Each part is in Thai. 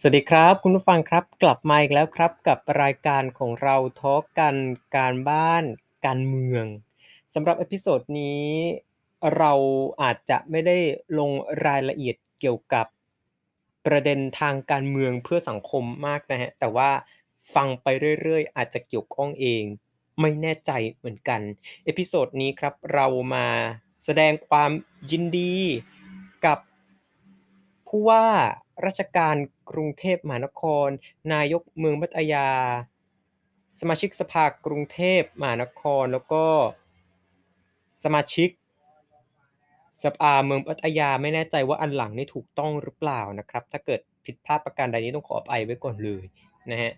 สวัสดีครับ คุณผู้ฟังครับกลับมาอีกแล้วครับกับรายการของเรา talk กันการบ้านการเมืองสำหรับ episode นี้เราอาจจะไม่ได้ลงรายละเอียดเกี่ยวกับประเด็นทางการเมืองเพื่อสังคมมากนะฮะแต่ว่าฟังไปเรื่อยๆ อาจจะเกี่ยวข้องเอง ไม่แน่ใจเหมือนกัน episode นี้ครับเรามาแสดงความยินดีกับผู้ว่าราชการ กรุงเทพมหานคร นายกเมืองพัทยา สมาชิกสภากรุงเทพมหานคร แล้วก็สมาชิกสภาเมืองพัทยาไม่แน่ใจว่าอันหลังนี่ถูกต้องหรือเปล่านะครับ ถ้าเกิดผิดพลาดประการใดนี้ต้องขออภัยไว้ก่อนเลยนะฮะ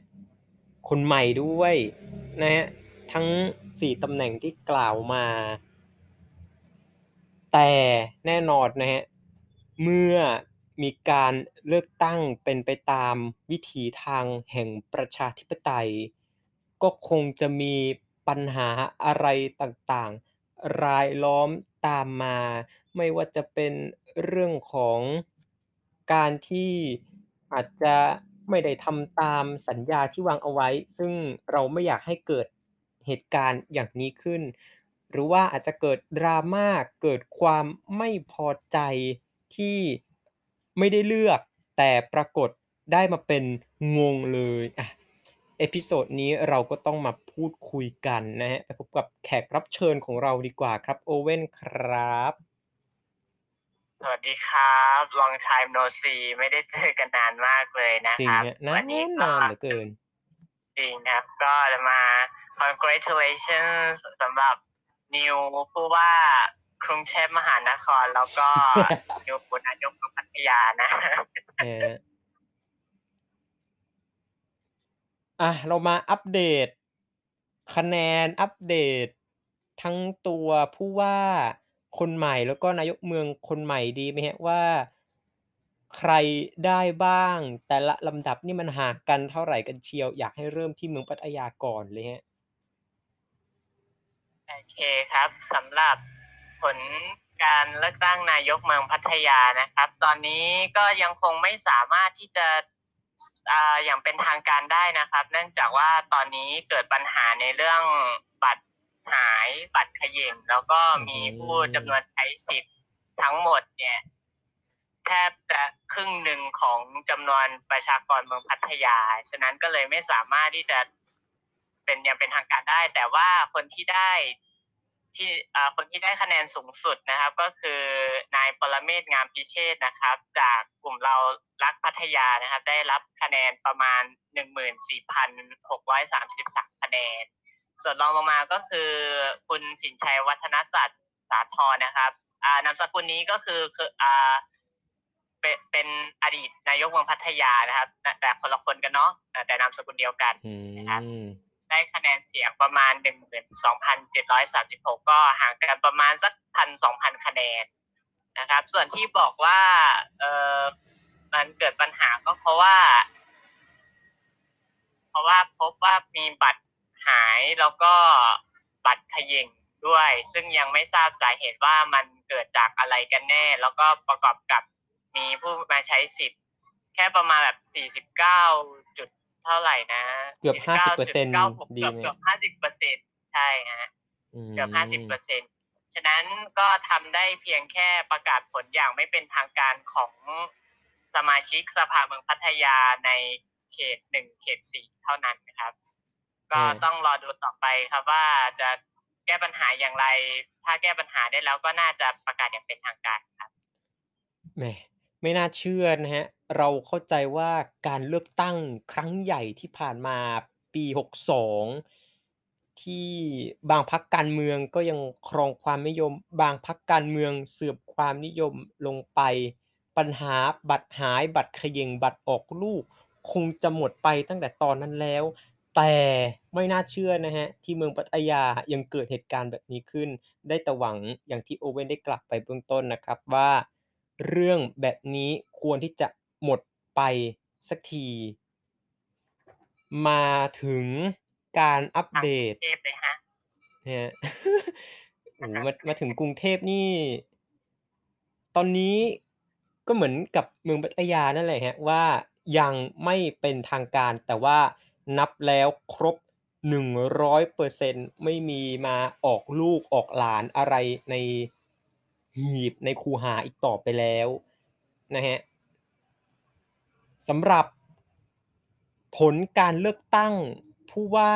คนใหม่ด้วยนะฮะทั้ง 4ตำแหน่งที่กล่าวมา แต่แน่นอนนะฮะเมื่อ มีการเลือกตั้งเป็นไปตามวิถีทางแห่งประชาธิปไตย ก็คงจะมีปัญหาอะไรต่างๆ รายล้อมตามมา ไม่ว่าจะเป็นเรื่องของการที่อาจจะไม่ได้ทำตามสัญญาที่วางเอาไว้ ซึ่งเราไม่อยากให้เกิดเหตุการณ์อย่างนี้ขึ้น หรือว่าอาจจะเกิดดราม่าเกิดความไม่พอใจที่ ไม่ได้เลือก แต่ปรากฏได้มาเป็นงงเลยอะเอพิโซดนี้เราก็ต้องมาพูดคุยกันนะฮะไปพบกับแขกรับเชิญของเราดีกว่าครับ โอเว่นครับ สวัสดีครับ long time no see ไม่ได้เจอกันนานมากเลยนะจริคงรับฮะนาวันนี้นก็นานเหลือเกิน จริงครับ ก็จะมา congratulations สำหรับนิวผู้ว่า กรุงเทพมหานครแล้วก็นิวปุนายกของพัทยานะเอออะเรามาอัปเดต คะแนนอัปเดต ทั้งตัวผู้ว่าคนใหม่แล้วก็นายกเมืองคนใหม่ดีไหมฮะว่า ใครได้บ้าง แต่ละลำดับนี่มันห่างกันเท่าไหร่กันเชียว อยากให้เริ่มที่เมืองพัทยาก่อนเลยฮะโอเคครับสำหรับ ผลการเลือกตั้งนายกเมืองพัทยานะครับ ตอนนี้ก็ยังคงไม่สามารถที่จะอย่างเป็นทางการได้นะครับ เนื่องจากว่าตอนนี้เกิดปัญหาในเรื่องบัตรหายบัตรขย่งแล้วก็มีผู้จำนวนใช้สิทธิ์ทั้งหมดเนี่ยแทบจะครึ่งหนึ่งของจำนวนประชากรเมืองพัทยา ฉะนั้นก็เลยไม่สามารถที่จะเป็นอยังเป็นทางการได้ แต่ว่าคนที่ได้ ที่อ่าคนที่ได้คะแนนสูงสุดนะครับ ก็คือนายปรเมศงามพิเชษนะครับ จากกลุ่มเรารักพัทยานะครับ ได้รับคะแนนประมาณหนึ่งหมื่นสี่พันหกร้อยสามสิบสามคะแนน ส่วนรองลงมาก็คือคุณสินชัยวัฒนศาสตร์สาธรนะครับอ่านามสกุลนี้ก็คือคืออ่าเป็นเป็นอดีตนายกเมืองพัทยานะครับ แต่คนละคนกันเนาะแต่นามสกุลเดียวกันนะครับ ได้คะแนนเสียงประมาณหนึ่งหมื่นสองพันเจ็ดร้อยสามสิบหกก็ห่างกันประมาณสักพันสองพันคะแนนนะครับ ส่วนที่บอกว่าเออมันเกิดปัญหาก็เพราะว่า เพราะว่าพบว่ามีบัตรหายแล้วก็บัตรขย่งด้วย ซึ่งยังไม่ทราบสาเหตุว่ามันเกิดจากอะไรกันแน่ แล้วก็ประกอบกับมีผู้มาใช้สิทธิ์ แค่ประมาณแบบสี่สิบ เก้าจุดเท่าไหร่นะเกือบ50% 49.96ดีเกือบไหมเกือบห้าสิบเปอร์เซ็นใช่ฮะเกือบห้าสิบเปอร์เซ็นฉะนั้นก็ทำได้เพียงแค่ประกาศผลอย่างไม่เป็นทางการของสมาชิกสภาเมืองพัทยาในเขตหนึ่งเขตสี่เท่านั้นนะครับ ก็อืมต้องรอดูต่อไปครับว่าจะแก้ปัญหาอย่างไร ถ้าแก้ปัญหาได้แล้วก็น่าจะประกาศอย่างเป็นทางการครับแหม ไม่น่าเชื่อนะฮะ เราเข้าใจว่าการเลือกตั้งครั้งใหญ่ที่ผ่านมาปี 62 ที่บางพรรคการเมืองก็ยังครองความนิยม บางพรรคการเมืองเสื่อมความนิยมลงไป ปัญหาบัตรหายบัตรเขย่งบัตรออกลูก คงจะหมดไปตั้งแต่ตอนนั้นแล้ว แต่ไม่น่าเชื่อนะฮะ ที่เมืองพัทยายังเกิดเหตุการณ์แบบนี้ขึ้น ได้แต่หวังอย่างที่โอเว่นได้กลับไปเบื้องต้นนะครับว่า เรื่องแบบนี้ควรที่จะหมดไปสักที มาถึงการอัปเดตเทพเลยฮะนะฮะโอ้โฮมามาถึงกรุงเทพนี่ ตอนนี้ก็เหมือนกับเมืองพัทยานั่นแหละครับว่ายังไม่เป็นทางการแต่ว่านับแล้วครบ 100%ไม่มีมาออกลูกออกหลานอะไรใน หีบในคูหาอีกต่อไปแล้วนะครับสำหรับผลการเลือกตั้งผู้ว่า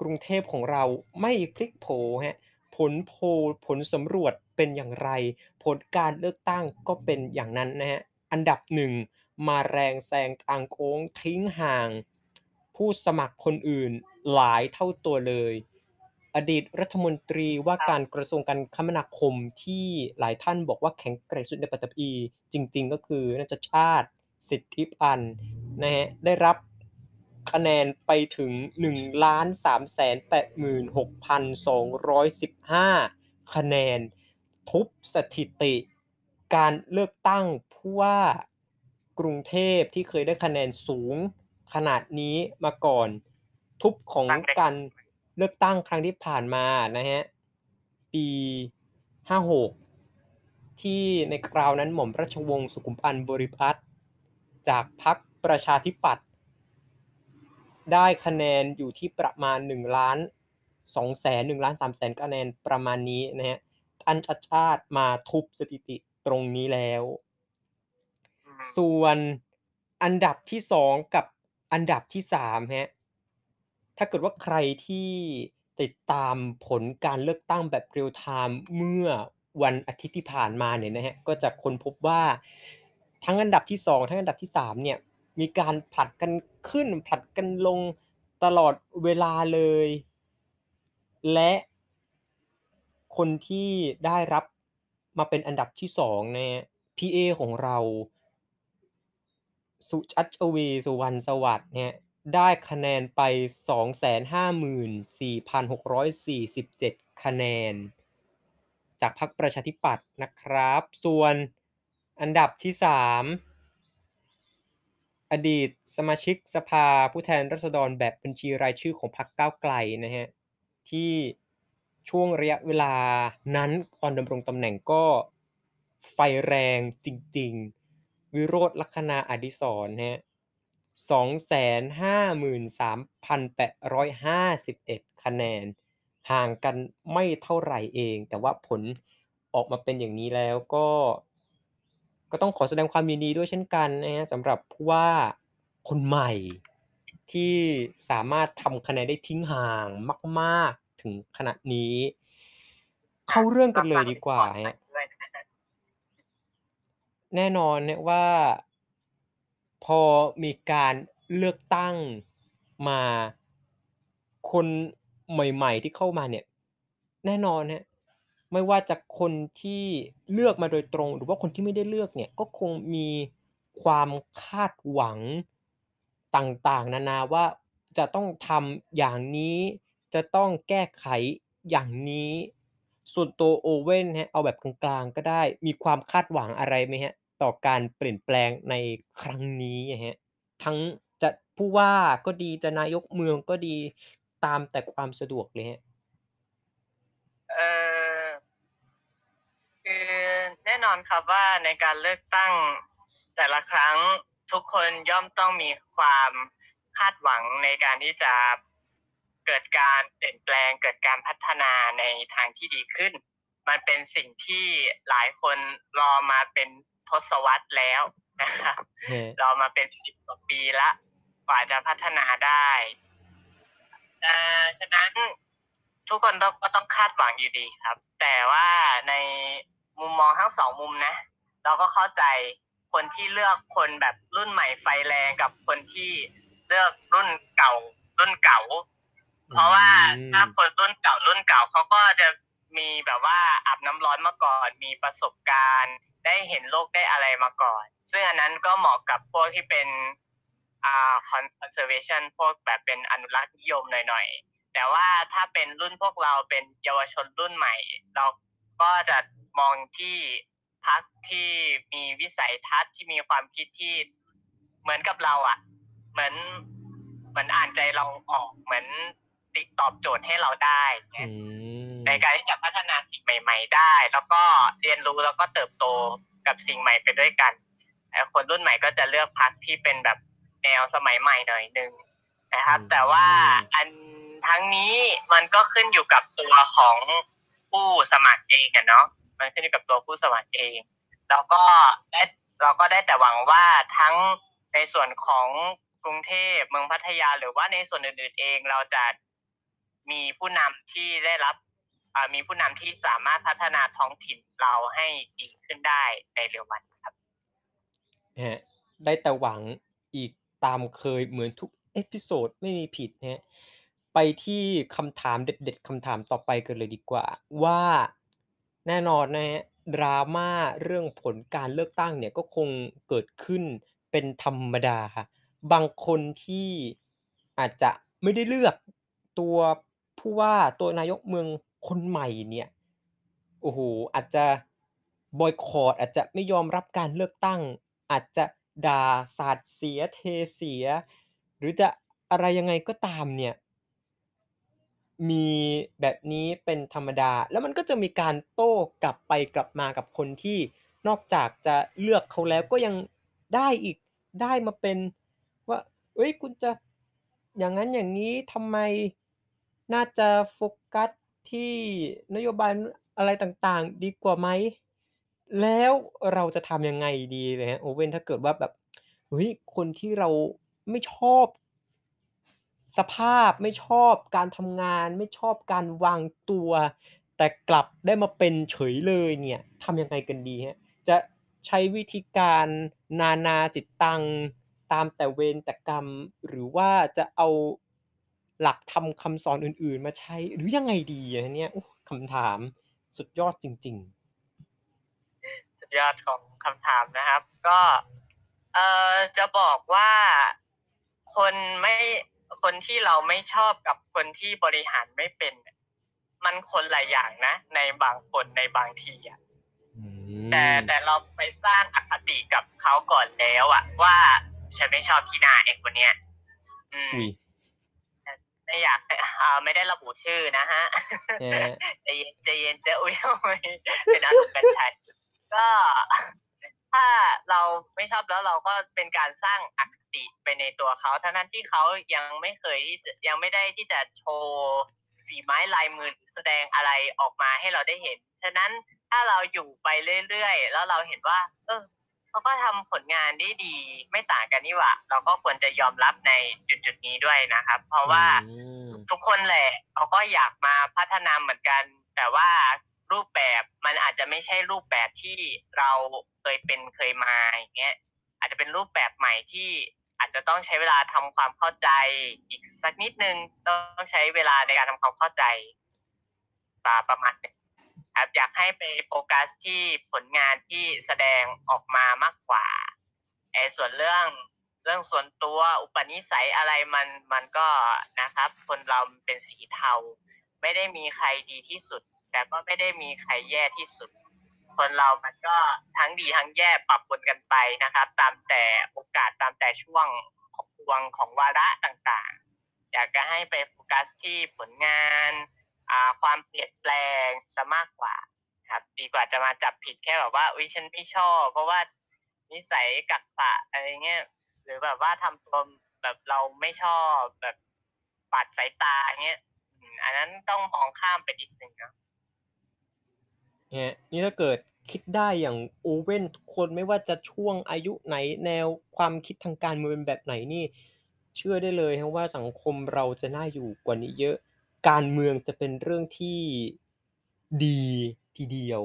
กรุงเทพของเราไม่พลิกโผครับผลโพลผลสำรวจเป็นอย่างไร ผลการเลือกตั้งก็เป็นอย่างนั้นนะครับอันดับ1มาแรงแซงทางโค้งทิ้งห่าง ผู้สมัครคนอื่นหลายเท่าตัวเลย อดีตรัฐมนตรีว่าการกระทรวงการคมนาคมที่หลายท่านบอกว่าแข็งแกร่งสุดในปัตตภีจริง ๆ ก็คือนันทชาติสิทธิพันธ์นะครับได้รับคะแนนไปถึง1,386,215 คะแนน ทุบสถิติการเลือกตั้งผู้ว่ากรุงเทพที่เคยได้คะแนนสูงขนาดนี้มาก่อน ทุบของการ เลือกตั้งครั้งที่ผ่านมานะครับปี56ที่ในคราวนั้นหม่อมราชวงศ์สุขุมพันธ์บริพัตรจากพรรคประชาธิปัตย์ได้คะแนนอยู่ที่ประมาณ1,200,000 1,300,000คะแนนประมาณนี้นะครับท่านชัชชาติมาทุบสถิติตรงนี้แล้ว ส่วนอันดับที่ 2 กับอันดับที่3ครับ ถ้าเกิดว่าใครที่ติดตามผลการเลือกตั้งแบบ real time เมื่อวันอาทิตย์ที่ผ่านมาเนี่ยนะครับก็จะค้นพบว่าทั้งอันดับที่ 2 ทั้งอันดับที่3เนี่ยมีการผลัดกันขึ้นผลัดกันลงตลอดเวลาเลย และคนที่ได้รับมาเป็นอันดับที่2นะครับ PA ของเรา สุชัชวีสุวรรณสวัสดิ์เนี่ย ได้คะแนนไป 254,647 คะแนน จากพรรคประชาธิปัตย์นะครับ ส่วนอันดับที่ 3 อดีตสมาชิกสภาผู้แทนราษฎรแบบบัญชีรายชื่อของพรรคก้าวไกลนะครับที่ช่วงระยะเวลานั้นตอนดำรงตำแหน่งก็ไฟแรงจริง ๆ วิโรจน์ลักขณาอดิศรครับ 253,851 คะแนน ห่างกันไม่เท่าไรเอง แต่ว่าผลออกมาเป็นอย่างนี้แล้วก็ ก็ต้องขอแสดงความยินดีด้วยเช่นกันนะครับสำหรับผู้ว่าคนใหม่ที่สามารถทำคะแนนได้ทิ้งห่างมาก ๆ ถึงขนาดนี้ เข้าเรื่องกันเลยดีกว่าครับแน่นอนเนี่ยว่า พอมีการเลือกตั้งมา คนใหม่ ๆ ที่เข้ามาเนี่ย แน่นอนครับไม่ว่าจะคนที่เลือกมาโดยตรง หรือว่าคนที่ไม่ได้เลือกเนี่ยก็คงมีความคาดหวังต่างๆ นานาว่าจะต้องทำอย่างนี้จะต้องแก้ไขอย่างนี้ ส่วนตัวโอเว่นครับเอาแบบกลางๆก็ได้มีความคาดหวังอะไรไหมครับ ต่อการเปลี่ยนแปลงในครั้งนี้อะทั้งจะผู้ว่าก็ดีจะนายกเมืองก็ดีตามแต่ความสะดวกเลยครับเออคือแน่นอนครับว่าในการเลือกตั้งแต่ละครั้งทุกคนย่อมต้องมีความคาดหวังในการที่จะเกิดการเปลี่ยนแปลงเกิดการพัฒนาในทางที่ดีขึ้น มันเป็นสิ่งที่หลายคนรอมาเป็น ทศวรรษแล้วนะครับครับรอมาเป็น10กว่าปีแล้วกว่าจะพัฒนาได้เอ่อฉะนั้นทุกคนต้องก็ต้องคาดหวังอยู่ดีครับ แต่ว่าในมุมมองทั้ง2มุมนะ เราก็เข้าใจคนที่เลือกคนแบบรุ่นใหม่ไฟแรงกับคนที่เลือกรุ่นเก่ารุ่นเก่า เพราะว่าถ้าคนรุ่นเก่ารุ่นเก่าเขาก็จะ มีแบบว่าอาบน้ำร้อนมาก่อน มีประสบการณ์ ได้เห็นโลกได้อะไรมาก่อน ซึ่งอันนั้นก็เหมาะกับพวกที่เป็นอ่าคอน conservation พวกแบบเป็นอนุรักษ์นิยมหน่อยๆ แต่ว่าถ้าเป็นรุ่นพวกเราเป็นเยาวชนรุ่นใหม่ เราก็จะมองที่พรรคที่มีวิสัยทัศน์ที่มีความคิดที่เหมือนกับเราอะเหมือนเหมือนอ่านใจเราออกเหมือนติดตอบโจทย์ให้เราได้อืม ในการที่จะพัฒนาสิ่งใหม่ ๆ ได้ แล้วก็เรียนรู้แล้วก็เติบโตกับสิ่งใหม่ไปด้วยกันอแต่คนรุ่นใหม่ก็จะเลือกพรรคที่เป็นแบบแนวสมัยใหม่หน่อยหนึ่งนะครับอืมแต่ว่าอันทั้งนี้มันก็ขึ้นอยู่กับตัวของผู้สมัครเองอะเนาะมันขึ้นอยู่กับตัวผู้สมัครเอง แล้วก็ได้เราก็ได้แต่หวังว่าทั้งในส่วนของกรุงเทพเมืองพัทยา หรือว่าในส่วนอื่นๆเองเราจะมีผู้นำที่ได้รับอ่า มีผู้นำที่สามารถพัฒนาท้องถิ่นเราให้ดีขึ้นได้ในเร็ววันครับฮะได้แต่หวังอีกตามเคยเหมือนทุก episode ไม่มีผิดนะฮะไปที่คำถามเด็ดๆคำถามต่อไปกันเลยดีกว่า ว่าแน่นอนนะฮะดราม่าเรื่องผลการเลือกตั้งเนี่ยก็คงเกิดขึ้นเป็นธรรมดา บางคนที่อาจจะไม่ได้เลือกตัวผู้ว่าตัวนายกเมือง คนใหม่เนี่ยโอ้โหอาจจะบอยคอตอาจจะไม่ยอมรับการเลือกตั้ง อาจจะด่าสาดเสียเทเสีย หรือจะอะไรยังไงก็ตามเนี่ยมีแบบนี้เป็นธรรมดา แล้วมันก็จะมีการโต้กลับไปกลับมากับคนที่นอกจากจะเลือกเขาแล้วก็ยังได้อีกได้มาเป็นว่าเฮ้ยคุณจะอย่างงั้นอย่างงี้ทำไมน่าจะโฟกัส ที่นโยบายอะไรต่างๆ ดีกว่าไหม แล้วเราจะทำยังไงดีเลยครับโอเว่นถ้าเกิดว่าแบบเฮ้ยคนที่เราไม่ชอบ สภาพไม่ชอบการทำงาน ไม่ชอบการวางตัว แต่กลับได้มาเป็นเฉยเลยเนี่ยทำยังไงกันดีครับจะใช้วิธีการนานาจิตตังตามแต่เวรแต่กรรม หรือว่าจะเอา หลักธรรมคำสอนอื่น ๆ มาใช้ หรือยังไงดีอะครับเนี่ยโอ้คำถามสุดยอดจริง ๆ สุดยอดของคำถามนะครับ ก็เอ่อจะบอกว่าคนไม่คนที่เราไม่ชอบกับคนที่บริหารไม่เป็นเนี่ยมันคนละอย่างนะ ในบางคนในบางทีอะอืแต่มแต่เราไปสร้างอคติกับเขาก่อนแล้วอะว่า ฉันไม่ชอบพี่นาเอกคนเนี้ย อืมอุ๊ย ไม่อยากอ่าไม่ได้ระบุชื่อนะฮะเออใจเย็นใจเย็นเจะอุ้ยทำไมเป็นอารมณ์กันชัยก็ถ้าเราไม่ชอบแล้วเราก็เป็นการสร้างอคติไปในตัวเขาทั้งนั้นที่เขายังไม่เคยที่จะยังไม่ได้ที่จะโชว์ฝีไม้ลายมือหรือแสดงอะไรออกมาให้เราได้เห็น ฉะนั้นถ้าเราอยู่ไปเรื่อยๆ แล้วเราเห็นว่า เออ เขาก็ทำผลงานได้ดี ไม่ต่างกันนี่หว่า เราก็ควรจะยอมรับในจุดๆนี้ด้วยนะครับ เพราะว่าอืมทุกคนแหละเขาก็อยากมาพัฒนาเหมือนกัน แต่ว่ารูปแบบมันอาจจะไม่ใช่รูปแบบที่เราเคยเป็นเคยมาอย่างเงี้ยอาจจะเป็นรูปแบบใหม่ที่อาจจะต้องใช้เวลาทำความเข้าใจ อีกสักนิดนึงต้องใช้เวลาในการทำความเข้าใจปาประมาณหนึง ครับอยากให้ไปโฟกัสที่ผลงานที่แสดงออกมามากกว่าไอ้ส่วนเรื่องเรื่องส่วนตัวอุปนิสัยอะไรมันมันก็นะครับ คนเราเป็นสีเทา ไม่ได้มีใครดีที่สุด แต่ก็ไม่ได้มีใครแย่ที่สุด คนเรามันก็ทั้งดีทั้งแย่ปรับปนกันไปนะครับ ตามแต่โอกาสตามแต่ช่วงของวงของวาระต่างๆ อยากจะให้ไปโฟกัสที่ผลงาน ความเปลี่ยนแปลงซะมากกว่าครับ ดีกว่าจะมาจับผิดแค่แบบว่าอุ้ยฉันไม่ชอบ เพราะว่านิสัยกักขะอะไรเงี้ยหรือแบบว่าทำตัวแบบเราไม่ชอบแบบปัดสายตาเงี้ยอันนั้นต้องมองข้ามไปนิดนึงเนาะเนี่ยนี่ถ้าเกิดคิดได้อย่างโอเว่นทุกคนไม่ว่าจะช่วงอายุไหนแนวความคิดทางการเมืองเป็นแบบไหนนี่ เชื่อได้เลยครับว่าสังคมเราจะน่าอยู่กว่านี้เยอะ การเมืองจะเป็นเรื่องที่ดีทีเดียว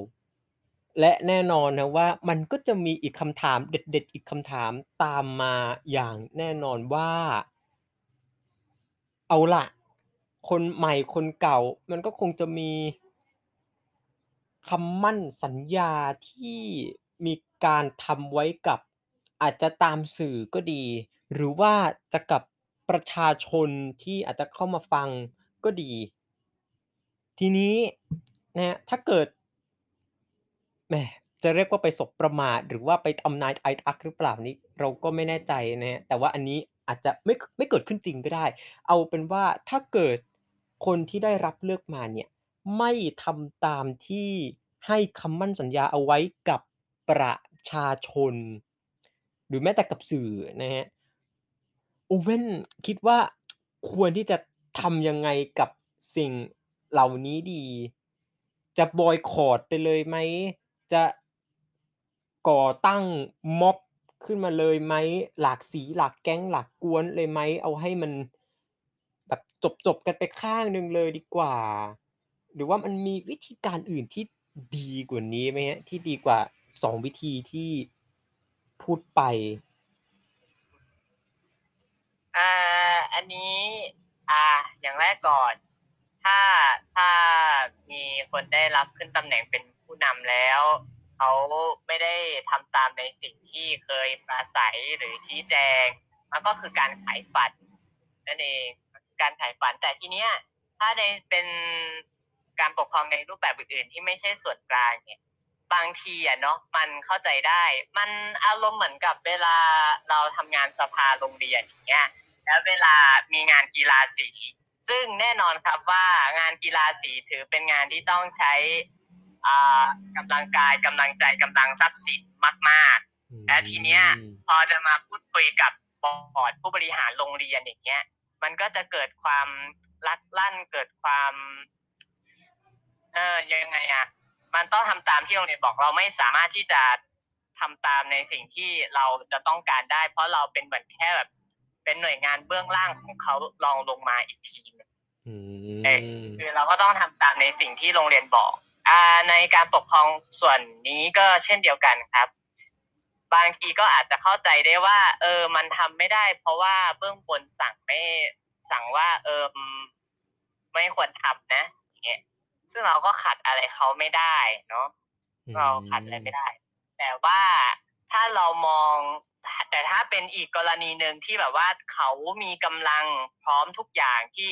และแน่นอนนะว่ามันก็จะมีอีกคำถามเด็ดๆ อีกคำถามตามมาอย่างแน่นอนว่า เอาละคนใหม่คนเก่า มันก็คงจะมีคำมั่นสัญญาที่มีการทำไว้กับอาจจะตามสื่อก็ดี หรือว่าจะกับประชาชนที่อาจจะเข้ามาฟัง ก็ดี ทีนี้นะถ้าเกิดแหมจะเรียกว่าไปสบประมาทหรือว่าไปทำนายทายทักหรือเปล่านี่เราก็ไม่แน่ใจนะครับแต่ว่าอันนี้อาจจะไม่ไม่เกิดขึ้นจริงก็ได้ เอาเป็นว่าถ้าเกิดคนที่ได้รับเลือกมาเนี่ยไม่ทำตามที่ให้คำมั่นสัญญาเอาไว้กับประชาชน หรือแม้แต่กับสื่อนะครับ Owen คิดว่าควรที่จะ ทำยังไงกับสิ่งเหล่านี้ดี จะบอยคอตไปเลยไหม จะก่อตั้งม็อบขึ้นมาเลยไหม หลากสีหลากแก๊งหลากกวนเลยไหม เอาให้มันแบบจบๆกันไปข้างหนึ่งเลยดีกว่า หรือว่ามันมีวิธีการอื่นที่ดีกว่านี้ไหมครับที่ดีกว่า2วิธีที่พูดไป?อ่า อันนี้ อ่า อย่างแรกก่อน ถ้าถ้ามีคนได้รับขึ้นตำแหน่งเป็นผู้นำแล้ว เขาไม่ได้ทำตามในสิ่งที่เคยปราศัยหรือชี้แจง มันก็คือการขายฝันนั่นเองการขายฝันแต่ทีเนี้ย ถ้าในเป็นการปกครองในรูปแบบอื่นๆที่ไม่ใช่ส่วนกลางเนี่ยบางทีอะเนาะมันเข้าใจได้ มันอารมณ์เหมือนกับเวลาเราทำงานสภาโรงเรียนอย่างเงี้ย แล้วเวลามีงานกีฬาสี ซึ่งแน่นอนครับว่างานกีฬาสีถือเป็นงานที่ต้องใช้อ่ากำลังกายกำลังใจกำลังทรัพย์สินมากอืมๆแล้วทีเนี้ยพอจะมาพูดคุยกับบอร์ดผู้บริหารโรงเรียนอย่างเงี้ย มันก็จะเกิดความลักลั่นเกิดความเออยังไงอะมันต้องทำตามที่โรงเรียนบอกเราไม่สามารถที่จะทำตามในสิ่งที่เราจะต้องการได้ เพราะเราเป็นเหมือนแค่แบบ เป็นหน่วยงานเบื้องล่างของเขารองลงมาอีกทีหนึ่งอืเออมคือเราก็ต้องทำตามในสิ่งที่โรงเรียนบอกอ่าในการปกครองส่วนนี้ก็เช่นเดียวกันครับ บางทีก็อาจจะเข้าใจได้ว่า เออ มันทำไม่ได้ เพราะว่าเบื้องบนสั่งไม่สั่งว่า เอออืมไม่ควรทำนะอย่างเงี้ยซึ่งเราก็ขัดอะไรเขาไม่ได้เนาะอืเราขัดอะไรไม่มได้ แต่ว่าถ้าเรามองถ แต่ถ้าเป็นอีกกรณีหนึ่งที่แบบว่าเขามีกำลังพร้อมทุกอย่างที่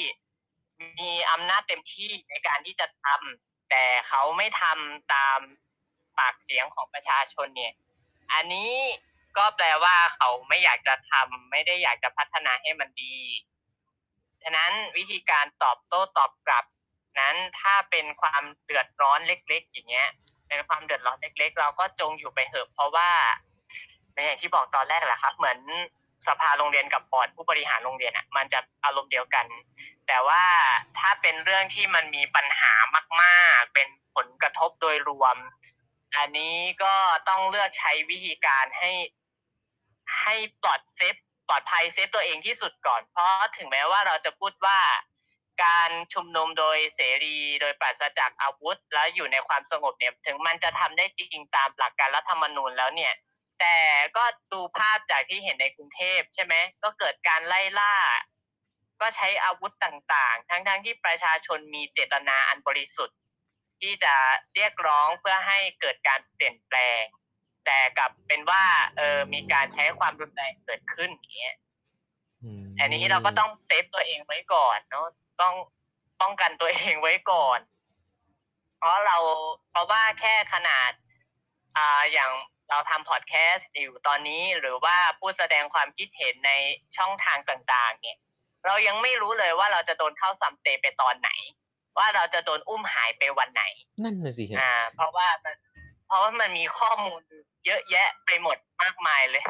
มีอำนาจเต็มที่ในการที่จะทำแต่เขาไม่ทำตามปากเสียงของประชาชนเนี่ย อันนี้ก็แปลว่าเขาไม่อยากจะทำไม่ได้อยากจะพัฒนาให้มันดี ฉะนั้นวิธีการตอบโต้ตอบกลับ นั้นถ้าเป็นความเดือดร้อนเล็ก ๆ อย่างเงี้ย เป็นความเดือดร้อนเล็ก ๆ เราก็จงอยู่ไปเถอะเพราะว่า อย่างที่บอกตอนแรกแหละครับ เหมือนสภาโรงเรียนกับบอร์ดผู้บริหารโรงเรียนอะมันจะอารมณ์เดียวกัน แต่ว่าถ้าเป็นเรื่องที่มันมีปัญหามากๆ เป็นผลกระทบโดยรวม อันนี้ก็ต้องเลือกใช้วิธีการให้ให้ปลอด safe ปลอดภัย save ตัวเองที่สุดก่อน เพราะถึงแม้ว่าเราจะพูดว่าการชุมนุมโดยเสรีโดยปราศจากอาวุธ แล้วอยู่ในความสงบเนี่ยถึงมันจะทำได้จริงตามหลักการรัฐธรรมนูญแล้วเนี่ย แต่ก็ดูภาพจากที่เห็นในกรุงเทพใช่ไหมก็เกิดการไล่ล่า ก็ใช้อาวุธต่างๆ ทั้งๆที่ประชาชนมีเจตนาอันบริสุทธิ์ ที่จะเรียกร้องเพื่อให้เกิดการเปลี่ยนแปลง แต่กลับเป็นว่าเออมีการใช้ความรุนแรงเกิดขึ้นอย่างเงี้ยอันนี้เราก็ต้อง save ตัวเองไว้ก่อนเนาะต้องป้องกันตัวเองไว้ก่อน เพราะเราเพราะว่าแค่ขนาดอ่าอย่าง เราทำพอดแคสต์อยู่ตอนนี้หรือว่าพูดแสดงความคิดเห็นในช่องทางต่างๆ เนี่ย เรายังไม่รู้เลยว่าเราจะโดนเข้า Someday ไปตอนไหน ว่าเราจะโดนอุ้มหายไปวันไหน นั่นน่ะสิครับอ่า เพราะว่ามันเพราะว่ามันมีข้อมูลเยอะแยะไปหมดมากมายเลย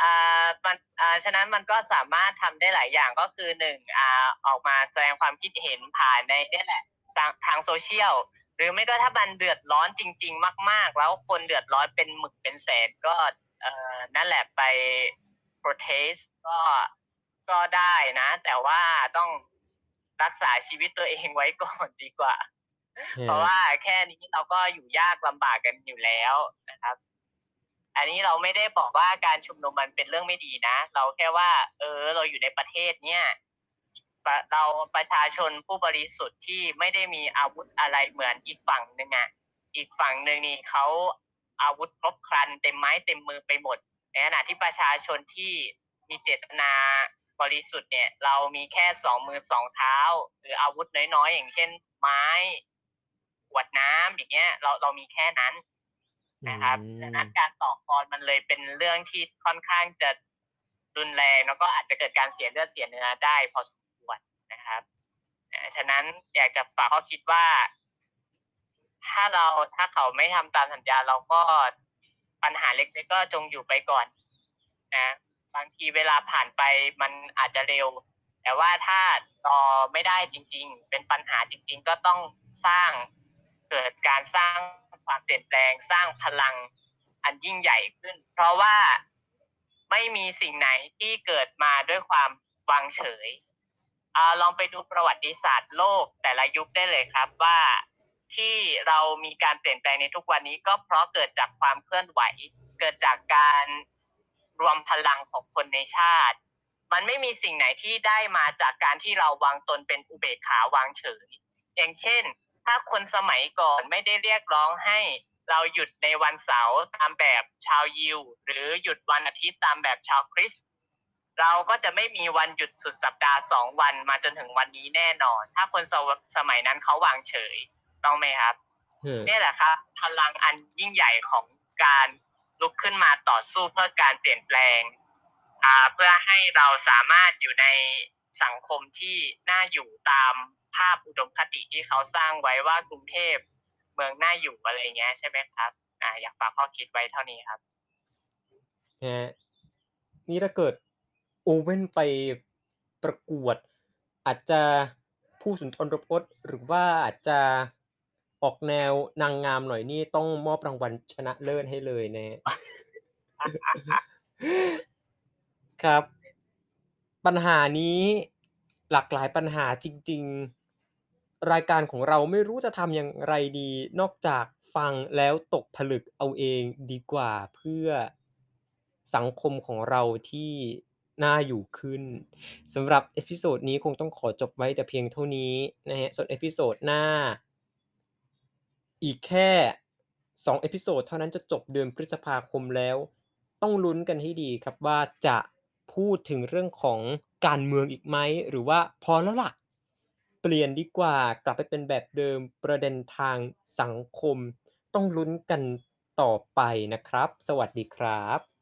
อ่ามันอ่าฉะนั้นมันก็สามารถทำได้หลายอย่างก็คือ1อ่าออกมาแสดงความคิดเห็นผ่านในเนี่ยแหละซางทาง Social หรือไม่ก็ถ้ามันเดือดร้อนจริง ๆ มาก ๆ แล้วคนเดือดร้อนเป็นหมึกเป็นแสนก็เอ่อนั่นแหละไปโพรเทสต์ก็ก็ได้นะ แต่ว่าต้องรักษาชีวิตตัวเองไว้ก่อนดีกว่าคเพรัราะบว่าแค่นี้เราก็อยู่ยากลำบากกันอยู่แล้วนะครับ อันนี้เราไม่ได้บอกว่าการชุมนุมมันเป็นเรื่องไม่ดีนะ เราแค่ว่า เออ เราอยู่ในประเทศเนี่ยปะ เราประชาชนผู้บริสุทธิ์ที่ไม่ได้มีอาวุธอะไรเหมือนอีกฝั่งหนึ่งอะอีกฝั่งหนึ่งนี่เขาอาวุธครบครันเต็มไม้เต็มมือไปหมดในขณะที่ประชาชนที่มีเจตนาบริสุทธิ์เนี่ยเรามีแค่2มือ2เท้า หรืออาวุธน้อยๆ อย่างเช่น ไม้ขวดน้ำอย่างเงี้ย เราเรามีแค่นั้นอืนะครับดังนั้นมการต่อกรมันเลยเป็นเรื่องที่ค่อนข้างจะรุนแรงแล้วก็อาจจะเกิดการเสียเลือดเสียเนื้อได้พอสมควรนะครับ อ่า ฉะนั้นอยากจะฝากข้อคิดว่า ถ้าเราถ้าเขาไม่ทำตามสัญญาเราก็ปัญหาเล็กๆก็จงอยู่ไปก่อนนะบางทีเวลาผ่านไปมันอาจจะเร็ว แต่ว่าถ้ารอไม่ได้จริง ๆ เป็นปัญหาจริง ๆ ก็ต้องสร้างเกิดการสร้างความเปลี่ยนแปลงสร้างพลังอันยิ่งใหญ่ขึ้น เพราะว่าไม่มีสิ่งไหนที่เกิดมาด้วยความวางเฉย อลองไปดูประวัติศาสตร์โลกแต่ละยุคได้เลยครับว่าที่เรามีการเปลี่ยนแปลงในทุกวันนี้ก็เพราะเกิดจากความเคลื่อนไหว เกิดจากการรวมพลังของคนในชาติ มันไม่มีสิ่งไหนที่ได้มาจากการที่เราวางตนเป็นอุเบกขาวางเฉย อย่างเช่น ถ้าคนสมัยก่อนไม่ได้เรียกร้องให้เราหยุดในวันเสาร์ตามแบบชาวยิว หรือหยุดวันอาทิตย์ตามแบบชาวคริสต์ เราก็จะไม่มีวันหยุดสุดสัปดาห์สองวันมาจนถึงวันนี้แน่นอน ถ้าคนสวสมัยนั้นเขาวางเฉยต้องไหมครับอืมนี่แหละครับ พลังอันยิ่งใหญ่ของการลุกขึ้นมาต่อสู้เพื่อการเปลี่ยนแปลงอ่าเพื่อให้เราสามารถอยู่ในสังคมที่น่าอยู่ตามภาพอุดมคติที่เขาสร้างไว้ว่ากรุงเทพเมืองน่าอยู่อะไรเงี้ยใช่ไหมครับอ่าอยากฝากข้อคิดไว้เท่านี้ครับนะฮะนี่ถ้าเกิด โอเว่นไปประกวด อาจจะผู้สุนทรพจน์ หรือว่าอาจจะออกแนวนางงามหน่อยนี่ต้องมอบรางวัลชนะเลิศให้เลยนะฮะครับ ปัญหานี้หลากหลายปัญหาจริง ๆ รายการของเราไม่รู้จะทำอย่างไรดี นอกจากฟังแล้วตกผลึกเอาเองดีกว่าเพื่อสังคมของเราที่ น่าอยู่ขึ้นสำหรับ episode นี้คงต้องขอจบไว้แต่เพียงเท่านี้นะฮะส่วน episode หน้า อีกแค่สอง episode เท่านั้นจะจบเดือนพฤษภาคมแล้ว ต้องลุ้นกันให้ดีครับว่าจะพูดถึงเรื่องของการเมืองอีกไหมหรือว่าพอแล้วล่ะ เปลี่ยนดีกว่ากลับไปเป็นแบบเดิมประเด็นทางสังคม ต้องลุ้นกันต่อไปนะครับ สวัสดีครับ